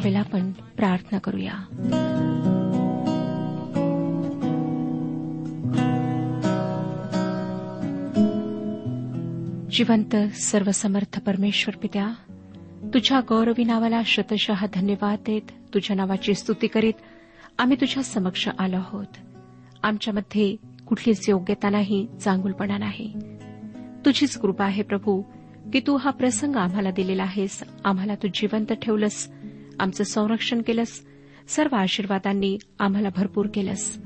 कोठे आपण प्रार्थना करूया. जिवंत सर्वसमर्थ परमेश्वर पित्या तुझ्या गौरवी नावाला शतशः धन्यवाद देत तुझ्या नावाची स्तुती करीत आम्ही तुझ्या समक्ष आलो आहोत. आमच्यामध्ये कुठलीच योग्यता नाही चांगुलपणा नाही. तुझीच कृपा आहे प्रभू की तू हा प्रसंग आम्हाला दिलेला आहेस आम्हाला तू जिवंत ठेवलंस आमचं संरक्षण केलंस. सर्व आशीर्वादांनी आम्हाला भरपूर केलंस.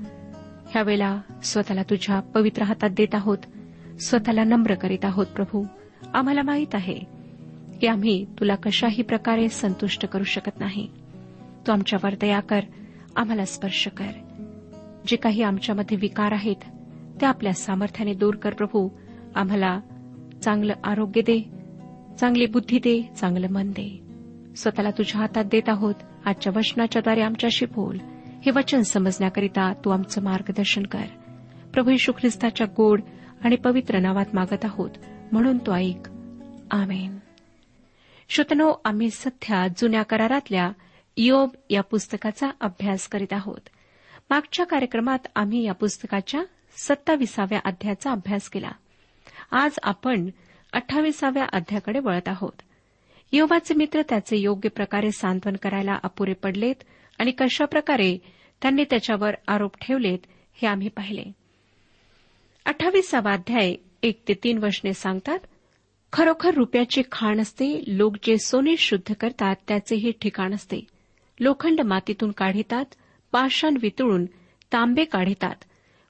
ह्यावेळेला स्वतःला तुझ्या पवित्र हातात देत आहोत. स्वतःला नम्र करीत आहोत प्रभू. आम्हाला माहीत आहे की आम्ही तुला कशाही प्रकारे संतुष्ट करू शकत नाही. तू आमच्यावर दया कर. आम्हाला स्पर्श कर. जे काही आमच्यामध्ये विकार आहेत ते आपल्या सामर्थ्याने दूर कर प्रभू. आम्हाला चांगलं आरोग्य दे चांगली बुद्धी दे चांगलं मन दे. स्वतःला तुझ्या हातात देत आहोत. आजच्या वचनाच्याद्वारे आमच्याशी बोल. हे वचन समजण्याकरिता तू आमचं मार्गदर्शन कर. प्रभू यशू ख्रिस्ताच्या गोड आणि पवित्र नावात मागत आहोत. म्हणून तो ऐक. आमेन. श्रोतनो आम्ही सध्या जुन्या करारातल्या योब या पुस्तकाचा अभ्यास करीत आहोत. मागच्या कार्यक्रमात आम्ही या पुस्तकाच्या सत्ताविसाव्या अध्यायाचा अभ्यास केला. आज आपण अठ्ठावीसाव्या अध्याकडे वळत आहोत. योवाचे मित्र त्याचे योग्य प्रकारे सांत्वन करायला अपुरे पडलेत आणि कशाप्रकारे त्यांनी त्याच्यावर आरोप ठेवलेत हे आम्ही पाहिले. अठ्ठावीसावा अध्याय एक ते तीन वचने सांगतात खरोखर रुपयाचे खाण असते लोक जे सोने शुद्ध करतात त्याचेही ठिकाण असते. लोखंड मातीतून काढितात पाषाण वितळून तांबे काढितात.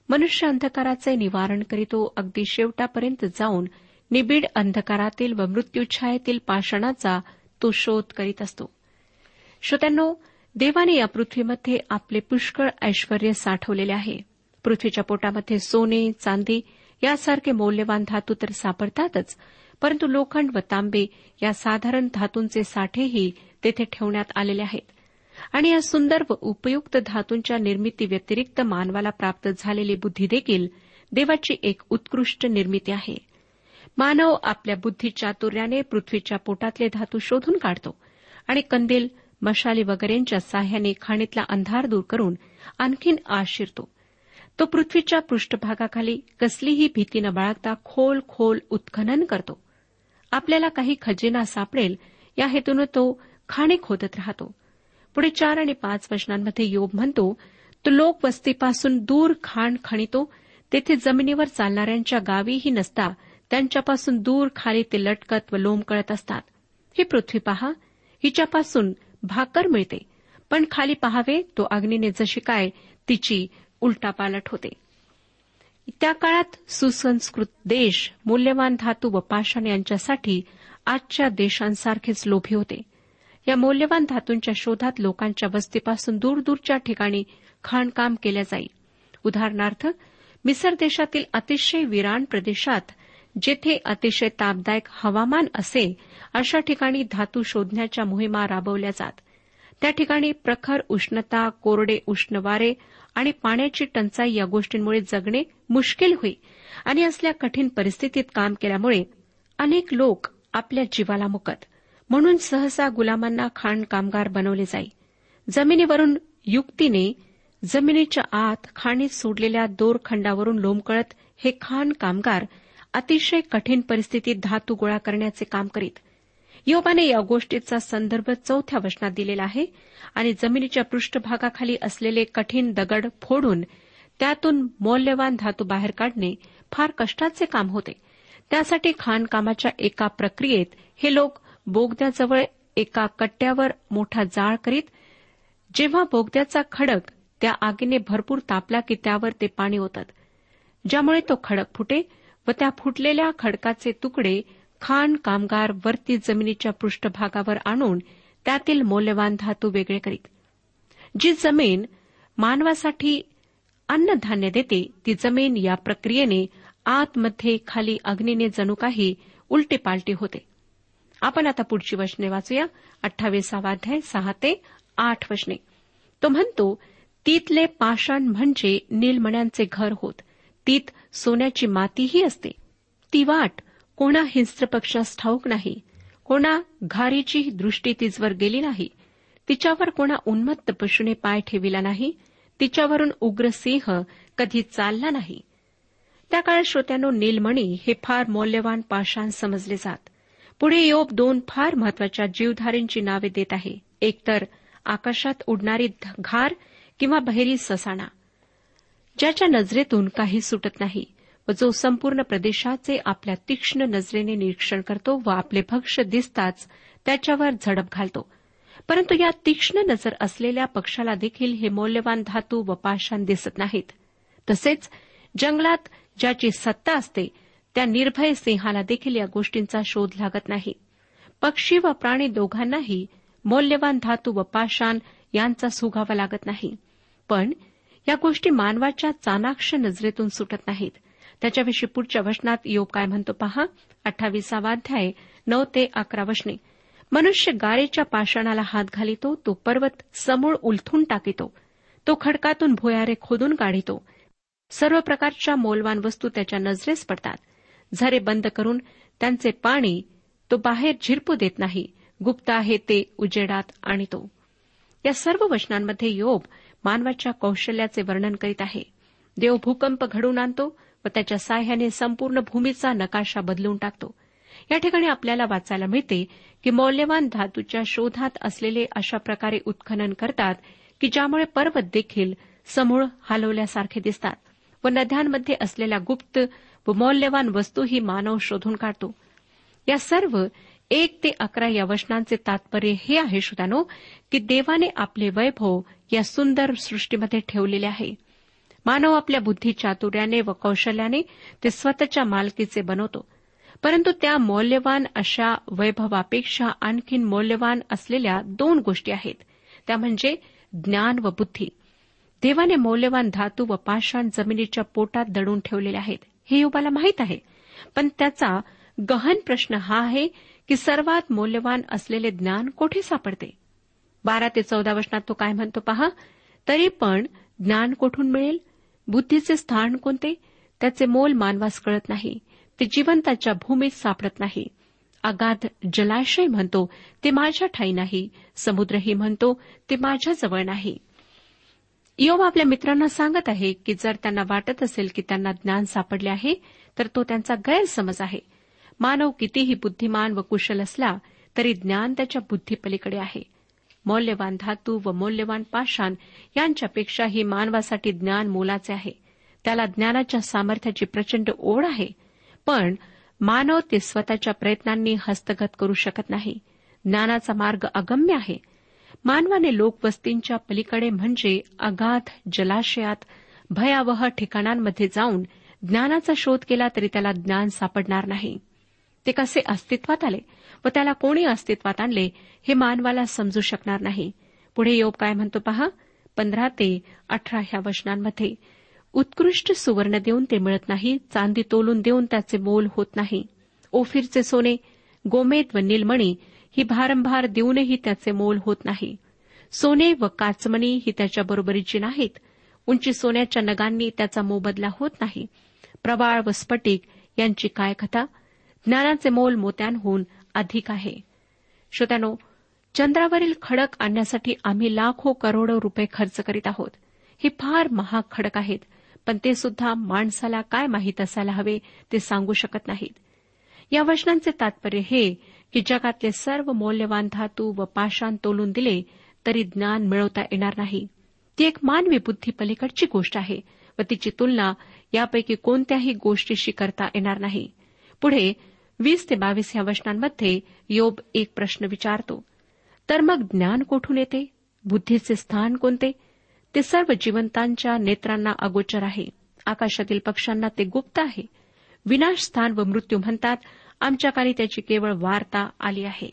मनुष्य अंधकाराचे निवारण करीतो अगदी शेवटापर्यंत जाऊन निबिड अंधकारातील व मृत्यूछायेतील पाषाणाचा तो शोध करीत असतो. श्रोत्यांनो देवाने या पृथ्वीमध्ये आपले पुष्कळ ऐश्वर साठवलेले आहे. पृथ्वीच्या पोटामध्ये सोने चांदी यासारखे मौल्यवान धातू तर सापडतातच परंतु लोखंड व तांबे या साधारण धातूंचे साठेही तेथे ठेवण्यात आलेले आहेत. आणि या सुंदर व उपयुक्त धातूंच्या निर्मिती व्यतिरिक्त मानवाला प्राप्त झालेली बुद्धी देखील देवाची एक उत्कृष्ट निर्मिती आहे. मानव आपल्या बुद्धी चातुर्याने पृथ्वीच्या पोटातले धातू शोधून काढतो आणि कंदील मशाली वगैरेंच्या साह्याने खाणीतला अंधार दूर करून आणखीन आत शिरतो तो पृथ्वीच्या पृष्ठभागाखाली कसलीही भीती न बाळगता खोल खोल उत्खनन करतो. आपल्याला काही खजिना सापडेल या हेतून तो खाणे खोदत राहतो. पुढे चार आणि पाच वचनांमध्ये योग म्हणतो तो लोक वस्तीपासून दूर खाण खणितो तेथे जमिनीवर चालणाऱ्यांच्या गावीही नसता त्यांच्यापासून दूर खाली ते लटकत व लोंबकळत असतात. ही पृथ्वी पहा हिच्यापासून भाकर मिळते पण खाली पहावे तो अग्नीने जशी काय तिची उलटापालट होते. त्या काळात सुसंस्कृत देश मूल्यवान धातू व पाषाण यांच्यासाठी आजच्या देशांसारखेच लोभी होते. या मौल्यवान धातूंच्या शोधात लोकांच्या वस्तीपासून दूरदूरच्या ठिकाणी खाणकाम केल्या जाई. उदाहरणार्थ मिसर देशातील अतिशय विराण प्रदेशात जेथे अतिशय तापदायक हवामान असे अशा ठिकाणी धातू शोधण्याच्या मोहिमा राबवल्या जात. त्या ठिकाणी प्रखर उष्णता कोरडे उष्ण वारे आणि पाण्याची टंचाई या गोष्टींमुळे जगणे मुश्किल होई आणि असल्या कठीण परिस्थितीत काम केल्यामुळे अनेक लोक आपल्या जीवाला मुकत. म्हणून सहसा गुलामांना खाण कामगार बनवले जाई. जमिनीवरून युक्तीने जमिनीच्या आत खाणीत सोडलेल्या दोरखंडावरून लोंबकळत हे खाण कामगार अतिशय कठीण परिस्थितीत धातू गोळा करण्याचे काम करीत. योबाने या गोष्टीचा संदर्भ चौथ्या वचनात दिलेला आहे आणि जमिनीच्या पृष्ठभागाखाली असलेले कठीण दगड फोडून त्यातून मौल्यवान धातू बाहेर काढणे फार कष्टाचे काम होते. त्यासाठी खाणकामाच्या एका प्रक्रियेत हे लोक बोगद्याजवळ एका कट्ट्यावर मोठा जाळ करीत जेव्हा बोगद्याचा खडक त्या आगीने भरपूर तापला की त्यावर ते पाणी होतात ज्यामुळे तो खडक फुटे व त्या फुटलेल्या खडकाचे तुकडे खाण कामगार वरती जमिनीच्या पृष्ठभागावर आणून त्यातील मौल्यवान धातू वेगळे करीत. जी जमीन मानवासाठी अन्नधान्य देते ती जमीन या प्रक्रियेने आतमध्ये खाली अग्नीने जणू काही उलटी पालटी होते. आपण आता पुढची वचने वाचूया. अठ्ठावीसावा अध्याय सहा ते आठ वचने. तो म्हणतो तीतले पाषाण म्हणजे नीलमण्यांचे घर होत. तीत सोन्याची मातीही असते. ती वाट कोणा हिंस्त्र पक्षास ठाऊक नाही कोणा घारीची दृष्टी तिजवर गेली नाही तिच्यावर कोणा उन्मत्त पशुने पाय ठेविला नाही तिच्यावरून उग्र सिंह कधी चालला नाही. त्या काळात श्रोत्यानो नीलमणी हे फार मौल्यवान पाषाण समजले जात. पुढे योब दोन फार महत्त्वाच्या जीवधारींची नावे देत आहे. एकतर आकाशात उडणारी घार किंवा बहेरी ससाणा. ज्याच्या नजरेतून काही सुटत नाही व जो संपूर्ण प्रदेशाचे आपल्या तीक्ष्ण नजरेने निरीक्षण करतो व आपले भक्ष दिसताच त्याच्यावर झडप घालतो. परंतु या तीक्ष्ण नजर असलेल्या पक्षाला देखील हे मौल्यवान धातू व पाषाण दिसत नाहीत. तसेच जंगलात ज्याची सत्ता असते त्या निर्भय सिंहाला देखील या गोष्टींचा शोध लागत नाही. पक्षी व प्राणी दोघांनाही मौल्यवान धातू व पाषाण यांचा सुगावा लागत नाही. पण या गोष्टी मानवाच्या चाणाक्ष नजरेतून सुटत नाहीत. त्याच्याविषयी पुढच्या वचनात योग काय म्हणतो पहा? अठ्ठावीसावा अध्याय नऊ ते अकरा वचने मनुष्य गारेच्या पाषाणाला हात घालितो तो पर्वत समूळ उलथून टाकितो. तो खडकातून भुयारे खोदून काढितो. सर्व प्रकारच्या मौलवान वस्तू त्याच्या नजरेस पडतात. झरे बंद करून त्यांचे पाणी तो बाहेर झिरपू देत नाही. गुप्त आहे ते उजेडात आणतो. या सर्व वचनांमध्ये योब मानवाच्या कौशल्याचे वर्णन करीत आहे. देव भूकंप घडवून आणतो व त्याच्या साह्याने संपूर्ण भूमीचा नकाशा बदलून टाकतो. या ठिकाणी आपल्याला वाचायला मिळते की मौल्यवान धातूच्या शोधात असलेले अशा प्रकारे उत्खनन करतात की ज्यामुळे पर्वत देखील समूळ हलवल्यासारखे दिसतात व नद्यांमध्ये असलेल्या गुप्त व मौल्यवान वस्तूही मानव शोधून काढतो. या सर्व एक ते अकरा या वचनांचे तात्पर्य हे आहे श्रोतानो की देवाने आपले वैभव या सुंदर सृष्टीमध्ये ठेवलेले आहे. मानव आपल्या बुद्धी चातुर्याने व कौशल्याने ते स्वतःच्या मालकीचे बनवतो. परंतु त्या मौल्यवान अशा वैभवापेक्षा आणखीन मौल्यवान असलेल्या दोन गोष्टी आहेत. त्या म्हणजे ज्ञान व बुद्धी. देवाने मौल्यवान धातू व पाषाण जमिनीच्या पोटात दडून ठेवलेले आहेत. हे युबाला माहीत आहे. पण त्याचा गहन प्रश्न हा आहे की सर्वात मौल्यवान असलेले ज्ञान कोठे सापडते? बारा ते चौदा वर्षात तो काय म्हणतो पहा? तरी पण ज्ञान कोठून मिळेल? बुद्धीचे स्थान कोणते? त्याचे मोल मानवास कळत नाही. ते जिवंताच्या भूमीत सापडत नाही. अगाध जलाशय म्हणतो ते माझ्या ठाई नाही. समुद्रही म्हणतो ते माझ्याजवळ नाही. योब आपल्या मित्रांना सांगत आहे की जर त्यांना वाटत असेल की त्यांना ज्ञान सापडले आहे तर तो त्यांचा गैरसमज आहे. मानव कितीही बुद्धिमान व कुशल असला तरी ज्ञान त्याच्या बुद्धीपलीकडे आहे. मौल्यवान धातू व मौल्यवान पाषाण यांच्यापेक्षाही मानवासाठी ज्ञान मोलाचे आहे. त्याला ज्ञानाच्या सामर्थ्याची प्रचंड ओढ आहे. पण मानव ते स्वतःच्या प्रयत्नांनी हस्तगत करू शकत नाही. ज्ञानाचा मार्ग अगम्य आहे. मानवाने लोकवस्तींच्या पलीकडे म्हणजे अगाध जलाशयात भयावह ठिकाणांमध्ये जाऊन ज्ञानाचा शोध केला तरी त्याला ज्ञान सापडणार नाही. ते कसे अस्तित्वात आले व त्याला कोणी अस्तित्वात आणले हे मानवाला समजू शकणार नाही. पुढे योग काय म्हणतो पहा? पंधरा ते अठरा ह्या वचनांमध्ये उत्कृष्ट सुवर्ण देऊन ते मिळत नाही चांदी तोलून देऊन त्याचे मोल होत नाही. ओफिरचे सोने गोमेद व निलमणी ही भारंभार देऊनही त्याचे मोल होत नाही. सोने व काचमणी ही त्याच्या बरोबरीची नाहीत. उंची सोन्याच्या नगांनी त्याचा मोबदला होत नाही. प्रवाळ व स्फटिक यांची काय कथा? ज्ञानाचे मोल मोत्यांहून अधिक आहे. श्रोत्यानो चंद्रावरील खडक आणण्यासाठी आम्ही लाखो करोडो रुपये खर्च करीत आहोत. हे फार महाग खडक आहेत पण ते सुद्धा माणसाला काय माहीत असायला हवे ते सांगू शकत नाहीत. या वचनांचे तात्पर्य हे की जगातले सर्व मौल्यवान धातू व पाषाण तोलून दिले तरी ज्ञान मिळवता येणार नाही. ती एक मानवी बुद्धी पलीकडची गोष्ट आहे व तिची तुलना यापैकी कोणत्याही गोष्टीशी करता येणार नाही. पुढे वीस ते बावीस या वचनांमध्ये योब एक प्रश्न विचारतो. तर मग ज्ञान कोठून येते? बुद्धीचे स्थान कोणते? ते सर्व जिवंतांच्या नेत्रांना अगोचर आहे. आकाशातील पक्ष्यांना ते गुप्त आहे. विनाश स्थान व मृत्यू म्हणतात आमच्या काली त्याची केवळ वार्ता आली आहे.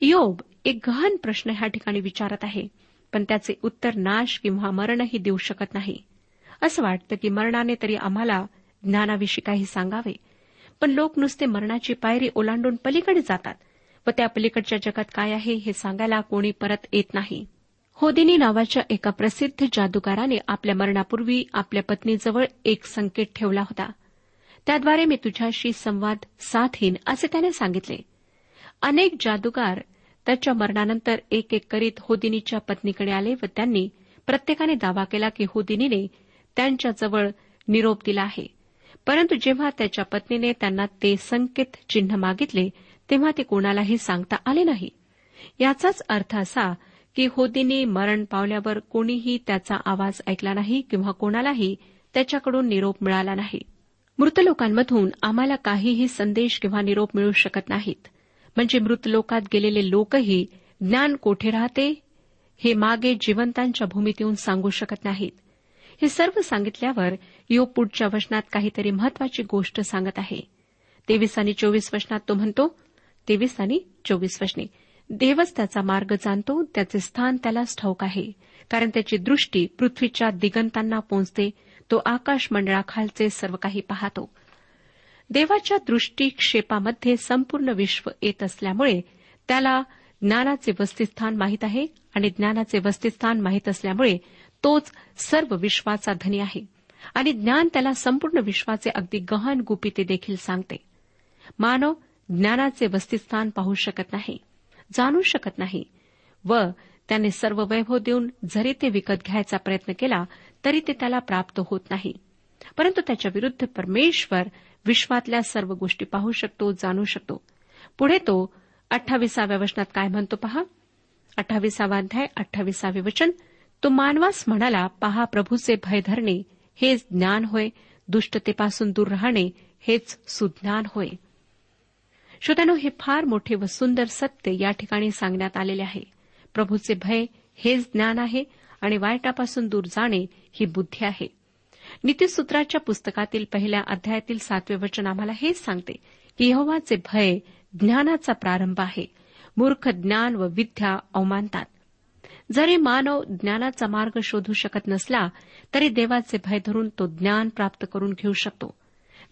योब एक गहन प्रश्न ह्या ठिकाणी विचारत आहे पण त्याचे उत्तर नाश किंवा मरणही देऊ शकत नाही. असं वाटतं की मरणाने तरी आम्हाला ज्ञानाविषयी काही सांगावे. पण लोक नुसते मरणाची पायरी ओलांडून पलीकडे जातात व त्या पलीकडच्या जगात काय आहे हे सांगायला कोणी परत येत नाही. होदिनी नावाच्या एका प्रसिद्ध जादूगाराने आपल्या मरणापूर्वी आपल्या पत्नीजवळ एक संकेत ठेवला होता. त्याद्वारे मी तुझ्याशी संवाद साधीन असे त्याने सांगितले. अनेक जादूगार त्याच्या मरणानंतर एक एक करीत होदिनीच्या पत्नीकडे आले व त्यांनी प्रत्येकाने दावा केला की होदिनीने त्यांच्याजवळ निरोप दिला आहे. परंतु जेव्हा त्याच्या पत्नीने त्यांना ते संकेत चिन्ह मागितले तेव्हा ते कोणालाही सांगता आले नाही. याचाच अर्थ असा की होदीने मरण पावल्यावर कोणीही त्याचा आवाज ऐकला नाही किंवा कोणालाही त्याच्याकडून निरोप मिळाला नाही. मृत लोकांमधून आम्हाला काहीही संदेश किंवा निरोप मिळू शकत नाहीत. म्हणजे मृत लोकात गेलेले लोकही ज्ञान कोठे राहते हे मागे जिवंतांच्या भूमीत येऊन सांगू शकत नाहीत. हे सर्व सांगितल्यावर योग पुढच्या वचनात काहीतरी महत्वाची गोष्ट सांगत आहे. तेवीस आणि चोवीस वचनात तो म्हणतो तेवीस आणि चोवीस वचने. देवच त्याचा मार्ग जाणतो त्याचे स्थान त्यालाच ठाऊक आहे. कारण त्याची दृष्टी पृथ्वीच्या दिगंतांना पोचते तो आकाश मंडळाखालचे सर्व काही पाहतो. देवाच्या दृष्टीक्षेपामध्ये संपूर्ण विश्व येत असल्यामुळे त्याला ज्ञानाचे वस्तीस्थान माहीत आहे आणि ज्ञानाचे वस्तीस्थान माहीत असल्यामुळे तोच सर्व विश्वाचा धनी आहे. आणि ज्ञान त्याला संपूर्ण विश्वाचे अगदी गहन गुपिते देखील सांगते. मानव ज्ञानाचे वस्तिस्थान पाहू शकत नाही जाणू शकत नाही व त्याने सर्व वैभव देऊन जरी ते विकत घ्यायचा प्रयत्न केला तरी ते त्याला प्राप्त होत नाही. परंतु त्याच्या विरुद्ध परमेश्वर विश्वातल्या सर्व गोष्टी पाहू शकतो जाणू शकतो. पुढे तो अठ्ठावीसाव्या वचनात काय म्हणतो पहा? अठ्ठावीसावा अध्याय अठ्ठावीसावे वचन. तो मानवास म्हणाला पहा प्रभूचे भय धरणे हेच ज्ञान होय. दुष्टतेपासून दूर राहणे हेच सुज्ञान होय. श्रोत्यानो हे फार मोठे व सुंदर सत्य या ठिकाणी सांगण्यात आलेले आहे. प्रभूचे भय हेच ज्ञान आहे आणि वाईटापासून दूर जाणे ही बुद्धी आहे. नीतीसूत्राच्या पुस्तकातील पहिल्या अध्यायातील सातवे वचन आम्हाला हेच सांगते की यहोवाचे भय ज्ञानाचा प्रारंभ आहे. मूर्ख ज्ञान व विद्या अवमानतात. जरी मानव ज्ञानाचा मार्ग शोधू शकत नसला तरी देवाचे भय धरून तो ज्ञान प्राप्त करून घेऊ शकतो.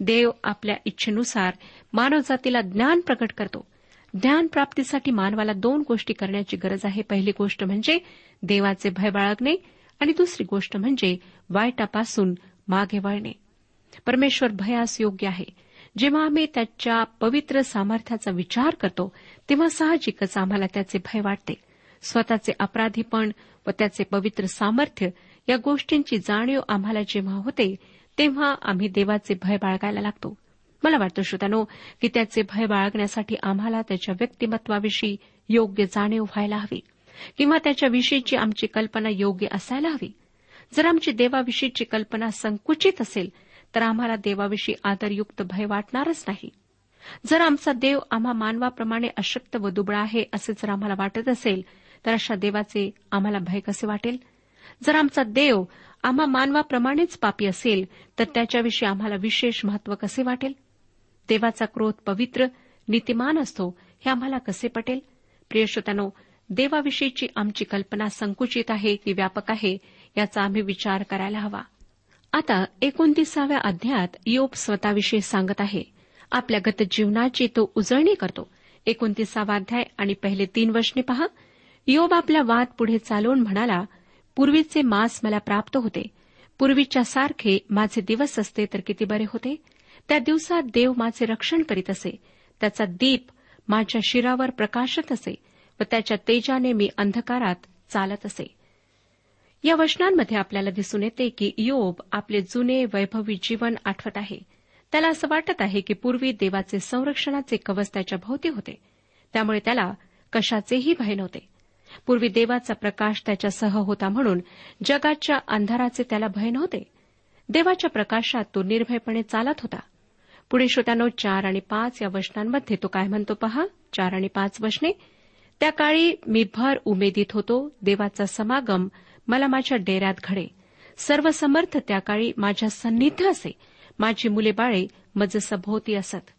देव आपल्या इच्छेनुसार मानवजातीला ज्ञान प्रकट करतो. ज्ञान प्राप्तीसाठी मानवाला दोन गोष्टी करण्याची गरज आहे. पहिली गोष्ट म्हणजे देवाचे भय बाळगणे आणि दुसरी गोष्ट म्हणजे वाईटापासून मागे वळणे. परमेश्वर भयास योग्य आहे. जेव्हा आम्ही त्याच्या पवित्र सामर्थ्याचा विचार करतो तेव्हा साहजिकच आम्हाला त्याचे भय वाटते. स्वतःचे अपराधीपण व त्याचे पवित्र सामर्थ्य या गोष्टींची जाणीव आम्हाला जेव्हा होते तेव्हा आम्ही देवाचे भय बाळगायला लागतो. मला वाटतं श्रोतानो की त्याचे भय बाळगण्यासाठी आम्हाला त्याच्या व्यक्तिमत्वाविषयी योग्य जाणीव व्हायला हवी किंवा त्याच्याविषयीची आमची कल्पना योग्य असायला हवी. जर आमची देवाविषयीची कल्पना संकुचित असेल तर आम्हाला देवाविषयी आदरयुक्त भय वाटणारच नाही. जर आमचा देव आम्हा मानवाप्रमाणे अशक्त व दुबळा आहे असे जर आम्हाला वाटत असेल तर अशा देवाचे आम्हाला भय कसे वाटेल? जर आमचा देव आम्हा मानवाप्रमाणेच पापी असेल तर त्याच्याविषयी आम्हाला विशेष महत्त्व कसे वाटेल? देवाचा क्रोध पवित्र नीतिमान असतो हे आम्हाला कसे पटेल? प्रियश्रोत्यानो देवाविषयीची आमची कल्पना संकुचित आहे की व्यापक आहे याचा आम्ही विचार करायला हवा. आता एकोणतीसाव्या अध्यायात योप स्वतःविषयी सांगत आहे. आपल्या गत जीवनाची तो उजळणी करतो. एकोणतीसावा अध्याय आणि पहिले तीन वर्षने पहा. योब आपला वाद पुढे चालवून म्हणाला पूर्वीचे मास मला प्राप्त होते. पूर्वीच्या सारखे माझे दिवस असते तर किती बरे होते. त्या दिवसात देव माझे रक्षण करीत असे. त्याचा दीप माझ्या शिरावर प्रकाशत असे व त्याच्या तेजाने मी अंधकारात चालत असे. या वचनांमध्ये आपल्याला दिसून येते की योब आपले जुने वैभवी जीवन आठवत आहे. त्याला असं वाटत आहे की पूर्वी देवाचे संरक्षणाचे कवच त्याच्या भोवती होते. त्यामुळे त्याला कशाचेही भय नव्हते. पूर्वी देवाचा प्रकाश त्याच्यासह होता म्हणून जगाच्या अंधाराचे त्याला भय नव्हते. देवाच्या प्रकाशात तो निर्भयपणे चालत होता. पुढे श्रोत्यानो चार आणि पाच या वचनांमध्ये तो काय म्हणतो पहा? चार आणि पाच वचने. त्या काळी मी भर उमेदीत होतो देवाचा समागम मला माझ्या डेऱ्यात घडे. सर्व समर्थ त्या काळी माझ्या सन्निध असे. माझी मुले बाळे मज सभोवती असत.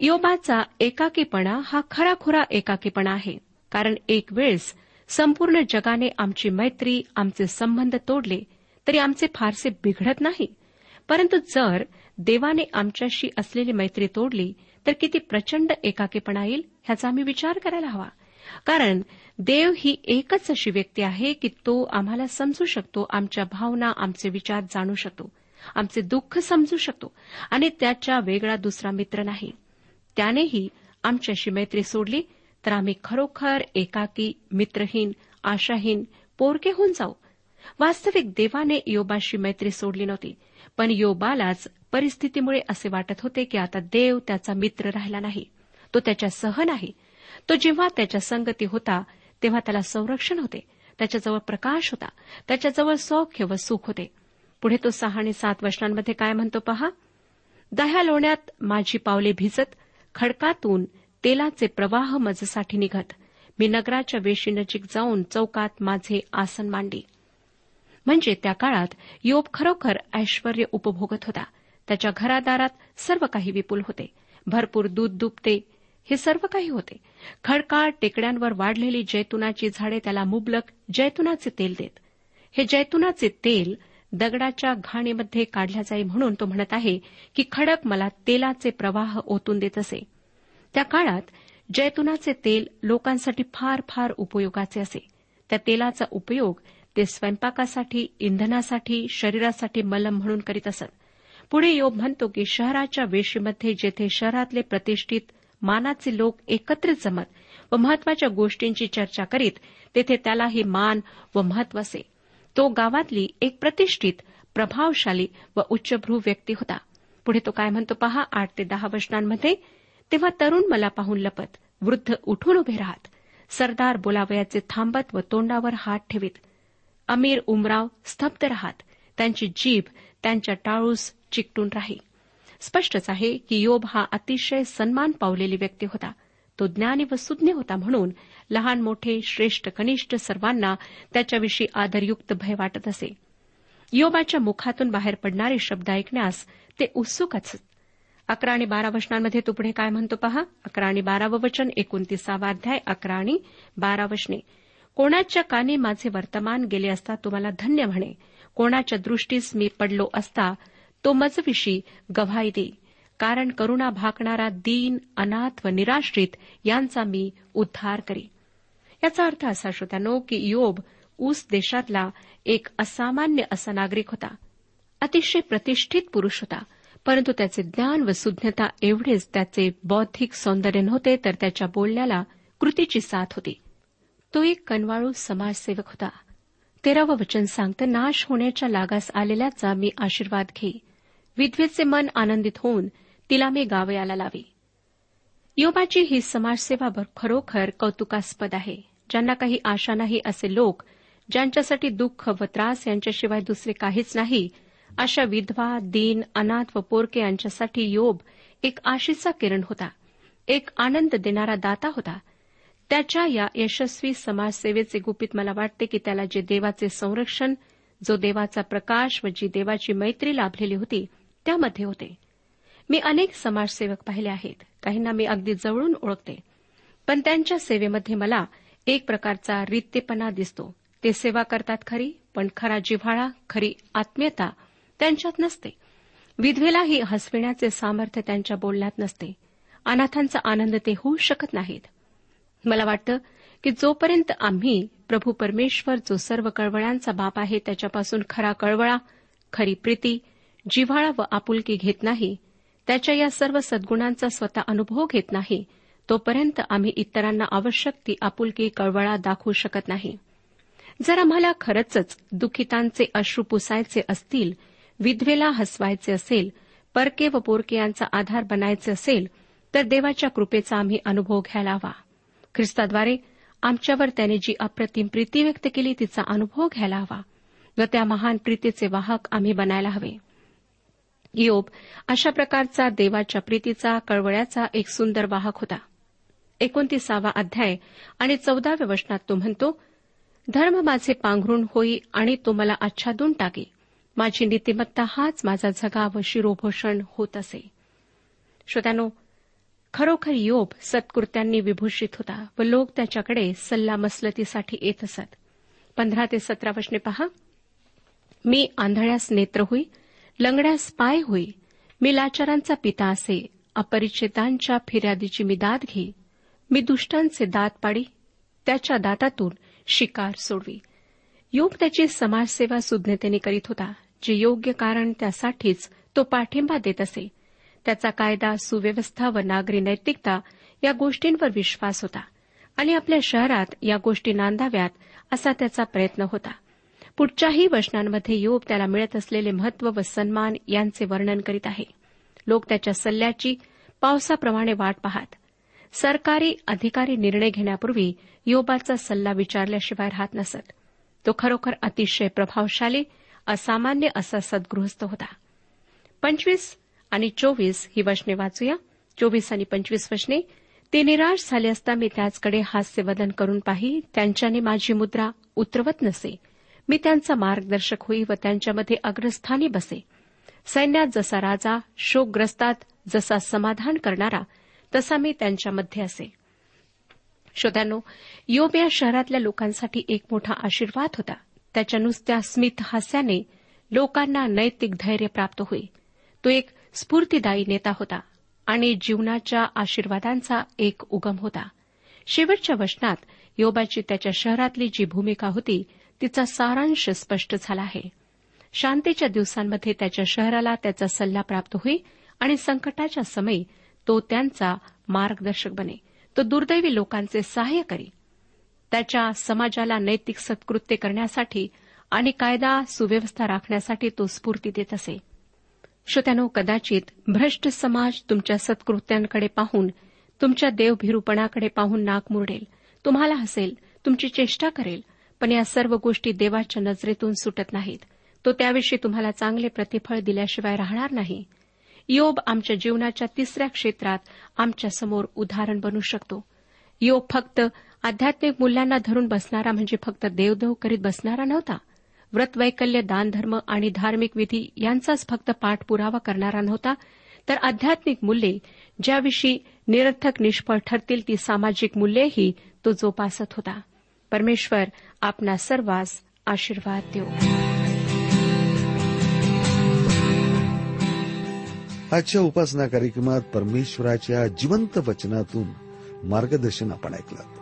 योबाचा एकाकीपणा हा खराखुरा एकाकीपणा आहे. कारण एक वेळेस संपूर्ण जगाने आमची मैत्री आमचे संबंध तोडले तरी आमचे फारसे बिघडत नाही. परंतु जर देवाने आमच्याशी असलेली मैत्री तोडली तर किती प्रचंड एकाकीपणा येईल ह्याचा आम्ही विचार करायला हवा. कारण देव ही एकच अशी व्यक्ती आहे की तो आम्हाला समजू शकतो आमच्या भावना आमचे विचार जाणू शकतो आमचे दुःख समजू शकतो आणि त्याच्या वेगळा दुसरा मित्र नाही. त्यानेही आमच्याशी मैत्री सोडली तर आम्ही खरोखर एकाकी मित्रहीन आशाहीन पोरके होऊन जाऊ. वास्तविक देवाने योबाशी मैत्री सोडली नव्हती पण योबालाच परिस्थितीमुळे असे वाटत होते की आता देव त्याचा मित्र राहिला नाही. तो त्याच्या सह नाही. तो जेव्हा त्याच्या संगती होता तेव्हा त्याला संरक्षण होते. त्याच्याजवळ प्रकाश होता. त्याच्याजवळ सौख्य व सुख होते. पुढे तो सहा आणि सात वर्षांमध्ये काय म्हणतो पहा? दह्या लोण्यात माझी पावले भिजत खडकातून तेलाचे प्रवाह माझ्यासाठी निघत. मी नगराच्या वेशीनजीक जाऊन चौकात माझे आसन मांडी म्हणजे त्या काळात योब खरोखर ऐश्वर उपभोगत होता. त्याच्या घरादारात सर्व काही विपुल होते. भरपूर दूध दुबते हे सर्व काही होते. खडकाळ टेकड्यांवर वाढलेली जैतुनाची झाडे त्याला मुबलक जैतुनाचे तेल देत. हे जैतुनाचे तेल दगडाच्या घाणीमध्ये काढल्या जाई म्हणून तो म्हणत आहे की खडक मला तेलाचे प्रवाह ओतून देत असे. त्या काळात जैतुनाचे तेल लोकांसाठी फार फार उपयोगाचे असे. त्या तेलाचा उपयोग ते स्वयंपाकासाठी इंधनासाठी शरीरासाठी मलम म्हणून करीत असत. पुढे योग म्हणतो की शहराच्या वेशीमध्ये जेथे शहरातले प्रतिष्ठित मानाचे लोक एकत्रित जमत व महत्त्वाच्या गोष्टींची चर्चा करीत तेथे त्यालाही मान व महत्त्व असे. तो गावातली एक प्रतिष्ठित प्रभावशाली व उच्चभ्रू व्यक्ती होता. पुढे तो काय म्हणतो पहा आठ ते दहा वचनांमध्ये तेव्हा तरुण मला पाहून लपत वृद्ध उठून उभे राहत. सरदार बोलावयाचे थांबत व तोंडावर हात ठेवीत. अमीर उमराव स्तब्ध राहत. त्यांची जीभ त्यांच्या टाळूस चिकटून राही. स्पष्टच आहे की योब हा अतिशय सन्मान पावलेली व्यक्ती होता. तो ज्ञानी व सुज्ञ होता म्हणून लहान मोठे श्रेष्ठ कनिष्ठ सर्वांना त्याच्याविषयी आदरयुक्त भय वाटत असे. योबाच्या मुखातून बाहेर पडणारे शब्द ऐकण्यास ते उत्सुक असत अकरा आणि बारा वचनांमध्ये तो पुढे काय म्हणतो पहा? अकरा आणि बारावं वचन एकोणतीसावा अध्याय अकरा आणि बारा वचने कोणाच्या कानी माझे वर्तमान गेले असता तुम्हाला धन्य म्हणे. कोणाच्या दृष्टीस मी पडलो असता तो मजविशी गवाही दे. कारण करुणा भाकणारा दीन अनाथ व निराश्रित यांचा मी उद्धार करी. याचा अर्थ असा श्रोत्यानो की योब ऊस देशातला एक असामान्य असा नागरिक होता. अतिशय प्रतिष्ठित पुरुष होता. परंतु त्याचे ज्ञान व सुज्ञता एवढेच त्याचे बौद्धिक सौंदर्य नव्हते तर त्याच्या बोलण्याला कृतीची साथ होती. तो एक कनवाळू समाजसेवक होता. तेरावं वचन सांगतं नाश होण्याच्या लागास आलेल्याचा मी आशीर्वाद घे. विधवेचे मन आनंदित होऊन तिला मी गावयाला लावी. योबाची ही समाजसेवा खरोखर कौतुकास्पद आहे. ज्यांना काही आशा नाही असे लोक ज्यांच्यासाठी दुःख व त्रास यांच्याशिवाय दुसरे काहीच नाही अशा विधवा दीन अनाथ व पोरके यांच्यासाठी योब एक आशेचा किरण होता. एक आनंद देणारा दाता होता. त्याच्या या यशस्वी समाजसेवेचे गुपित मला वाटते की त्याला जे देवाचे संरक्षण जो देवाचा प्रकाश व जी देवाची मैत्री लाभलेली होती त्यामध्ये होते. मी अनेक समाजसेवक पाहिले आहेत. काहींना मी अगदी जवळून ओळखते. पण त्यांच्या सेवेमध्ये मला एक प्रकारचा रित्यपणा दिसतो. ते सेवा करतात खरी पण खरा जिव्हाळा खरी आत्मीयता त्यांच्यात नसते. विधवेलाही हसविण्याचे सामर्थ्य त्यांच्या बोलण्यात नसते. अनाथांचा आनंद ते होऊ शकत नाहीत. मला वाटतं की जोपर्यंत आम्ही प्रभू परमेश्वर जो सर्व कळवळ्यांचा बाप आहे त्याच्यापासून खरा कळवळा खरी प्रीती जिव्हाळा व आपुलकी घेत नाही त्याच्या या सर्व सद्गुणांचा स्वतः अनुभव घेत नाही तोपर्यंत आम्ही इतरांना आवश्यक ती आपुलकी कळवळा दाखवू शकत नाही. जर आम्हाला खरंच दुखितांचे अश्रू पुसायचे असतील विधवेला हसवायचे असेल परके व पोरके यांचा आधार बनायचे असेल तर देवाच्या कृपेचा आम्ही अनुभव घ्यायला हवा. ख्रिस्ताद्वारे आमच्यावर त्याने जी अप्रतिम प्रीती व्यक्त केली तिचा अनुभव घ्यायला हवा व त्या महान प्रीतीचे वाहक आम्ही बनायला हवे. योब अशा प्रकारचा देवाच्या प्रीतीचा कळवळ्याचा एक सुंदर वाहक होता. एकोणतीसावा अध्याय आणि चौदाव्या वचनात तो म्हणतो धर्म माझे पांघरुण होई आणि तो मला आच्छादून टाके. माझी नीतिमत्ता हाच माझा झगा व शिरोभूषण होत असे. श्रोत्यानो खरोखर योब सत्कृत्यांनी विभूषित होता व लोक त्याच्याकडे सल्ला मसलतीसाठी येत असत. पंधरा ते सतरा वचने पहा. मी आंधळ्यास नेत्र होई लंगड्यास पाय होई मी लाचारांचा पिता असे अपरिचितांच्या फिर्यादीची मी दाद घे मी दुष्टांचे दात पाडी त्याच्या दातातून शिकार सोडवी. योग त्याची समाजसेवा सुज्ञतेने करीत होता. जे योग्य कारण त्यासाठीच तो पाठिंबा देत असे. त्याचा कायदा सुव्यवस्था व नागरी नैतिकता या गोष्टींवर विश्वास होता आणि आपल्या शहरात या गोष्टी नांदाव्यात असा त्याचा प्रयत्न होता. पुढच्याही वचनांमध्ये योग त्याला मिळत असलेले महत्त्व व सन्मान यांचे वर्णन करीत आहे. लोक त्याच्या सल्ल्याची पावसाप्रमाणे वाट पाहत. सरकारी अधिकारी निर्णय घेण्यापूर्वी योबाचा सल्ला विचारल्याशिवाय राहत नसत. तो खरोखर अतिशय प्रभावशाली असामान्य असा सद्गृहस्थ होता. पंचवीस आणि चोवीस ही वचने वाचूया. चोवीस आणि पंचवीस वचने ते निराश झाले असता मी त्याचकडे हास्यवदन करून पाही त्यांच्याने माझी मुद्रा उतरवत नसे. मी त्यांचा मार्गदर्शक होई व त्यांच्यामध्ये अग्रस्थानी बसे. सैन्यात जसा राजा शोकग्रस्तात जसा समाधान करणारा तसा मी त्यांच्यामध्ये असे. श्रोत्यानो योब या शहरातल्या लोकांसाठी एक मोठा आशीर्वाद होता. त्याच्या नुसत्या स्मित हास्याने लोकांना नैतिक धैर्य प्राप्त होई. तो एक स्फूर्तीदायी नेता होता आणि जीवनाच्या आशीर्वादांचा एक उगम होता. शेवटच्या वचनात योबाची त्याच्या शहरातली जी भूमिका होती तिचा सारांश स्पष्ट झाला आहे. शांतीच्या दिवसांमध्ये त्याच्या शहराला त्याचा सल्ला प्राप्त होई आणि संकटाच्या समयी तो त्यांचा मार्गदर्शक बने. तो दुर्दैवी लोकांचे सहाय्य करी. त्याच्या समाजाला नैतिक सत्कृत्य करण्यासाठी आणि कायदा सुव्यवस्था राखण्यासाठी तो स्फूर्ती देत असे. श्रोत्यानो कदाचित भ्रष्ट समाज तुमच्या सत्कृत्यांकडे पाहून तुमच्या देवभिरूपणाकडे पाहून नाक मुरडेल. तुम्हाला हसेल तुमची चेष्टा करेल पण या सर्व गोष्टी देवाच्या नजरेतून सुटत नाहीत. तो त्याविषयी तुम्हाला चांगले प्रतिफळ दिल्याशिवाय राहणार नाही. योब आमच्या जीवनाच्या तिसऱ्या क्षेत्रात आमच्यासमोर उदाहरण बनू शकतो. योब फक्त आध्यात्मिक मूल्यांना धरून बसणारा म्हणजे फक्त देवदेव करीत बसणारा नव्हता. व्रतवैकल्य दानधर्म आणि धार्मिक विधी यांचाच फक्त पाठपुरावा करणारा नव्हता. तर आध्यात्मिक मूल्ये ज्याविषयी निरर्थक निष्फळ ठरतील ती सामाजिक मूल्येही तो जोपासत होता. परमेश्वर आपणा सर्वांस आशीर्वाद देऊ आजच्या उपासना कार्यक्रमात परमेश्वराच्या जिवंत वचनातून मार्गदर्शन आपण ऐकलं.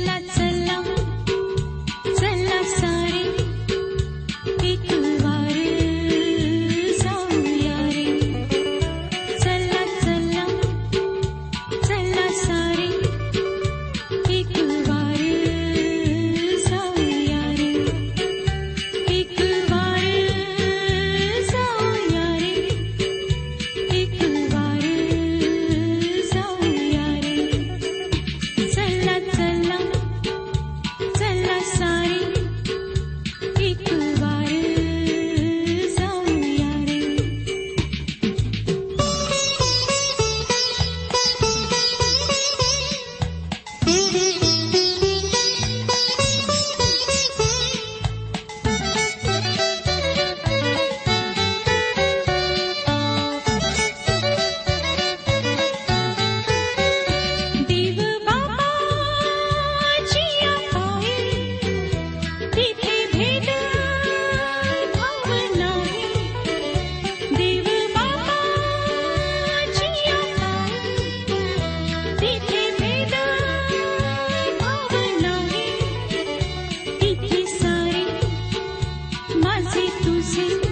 माझे तुझे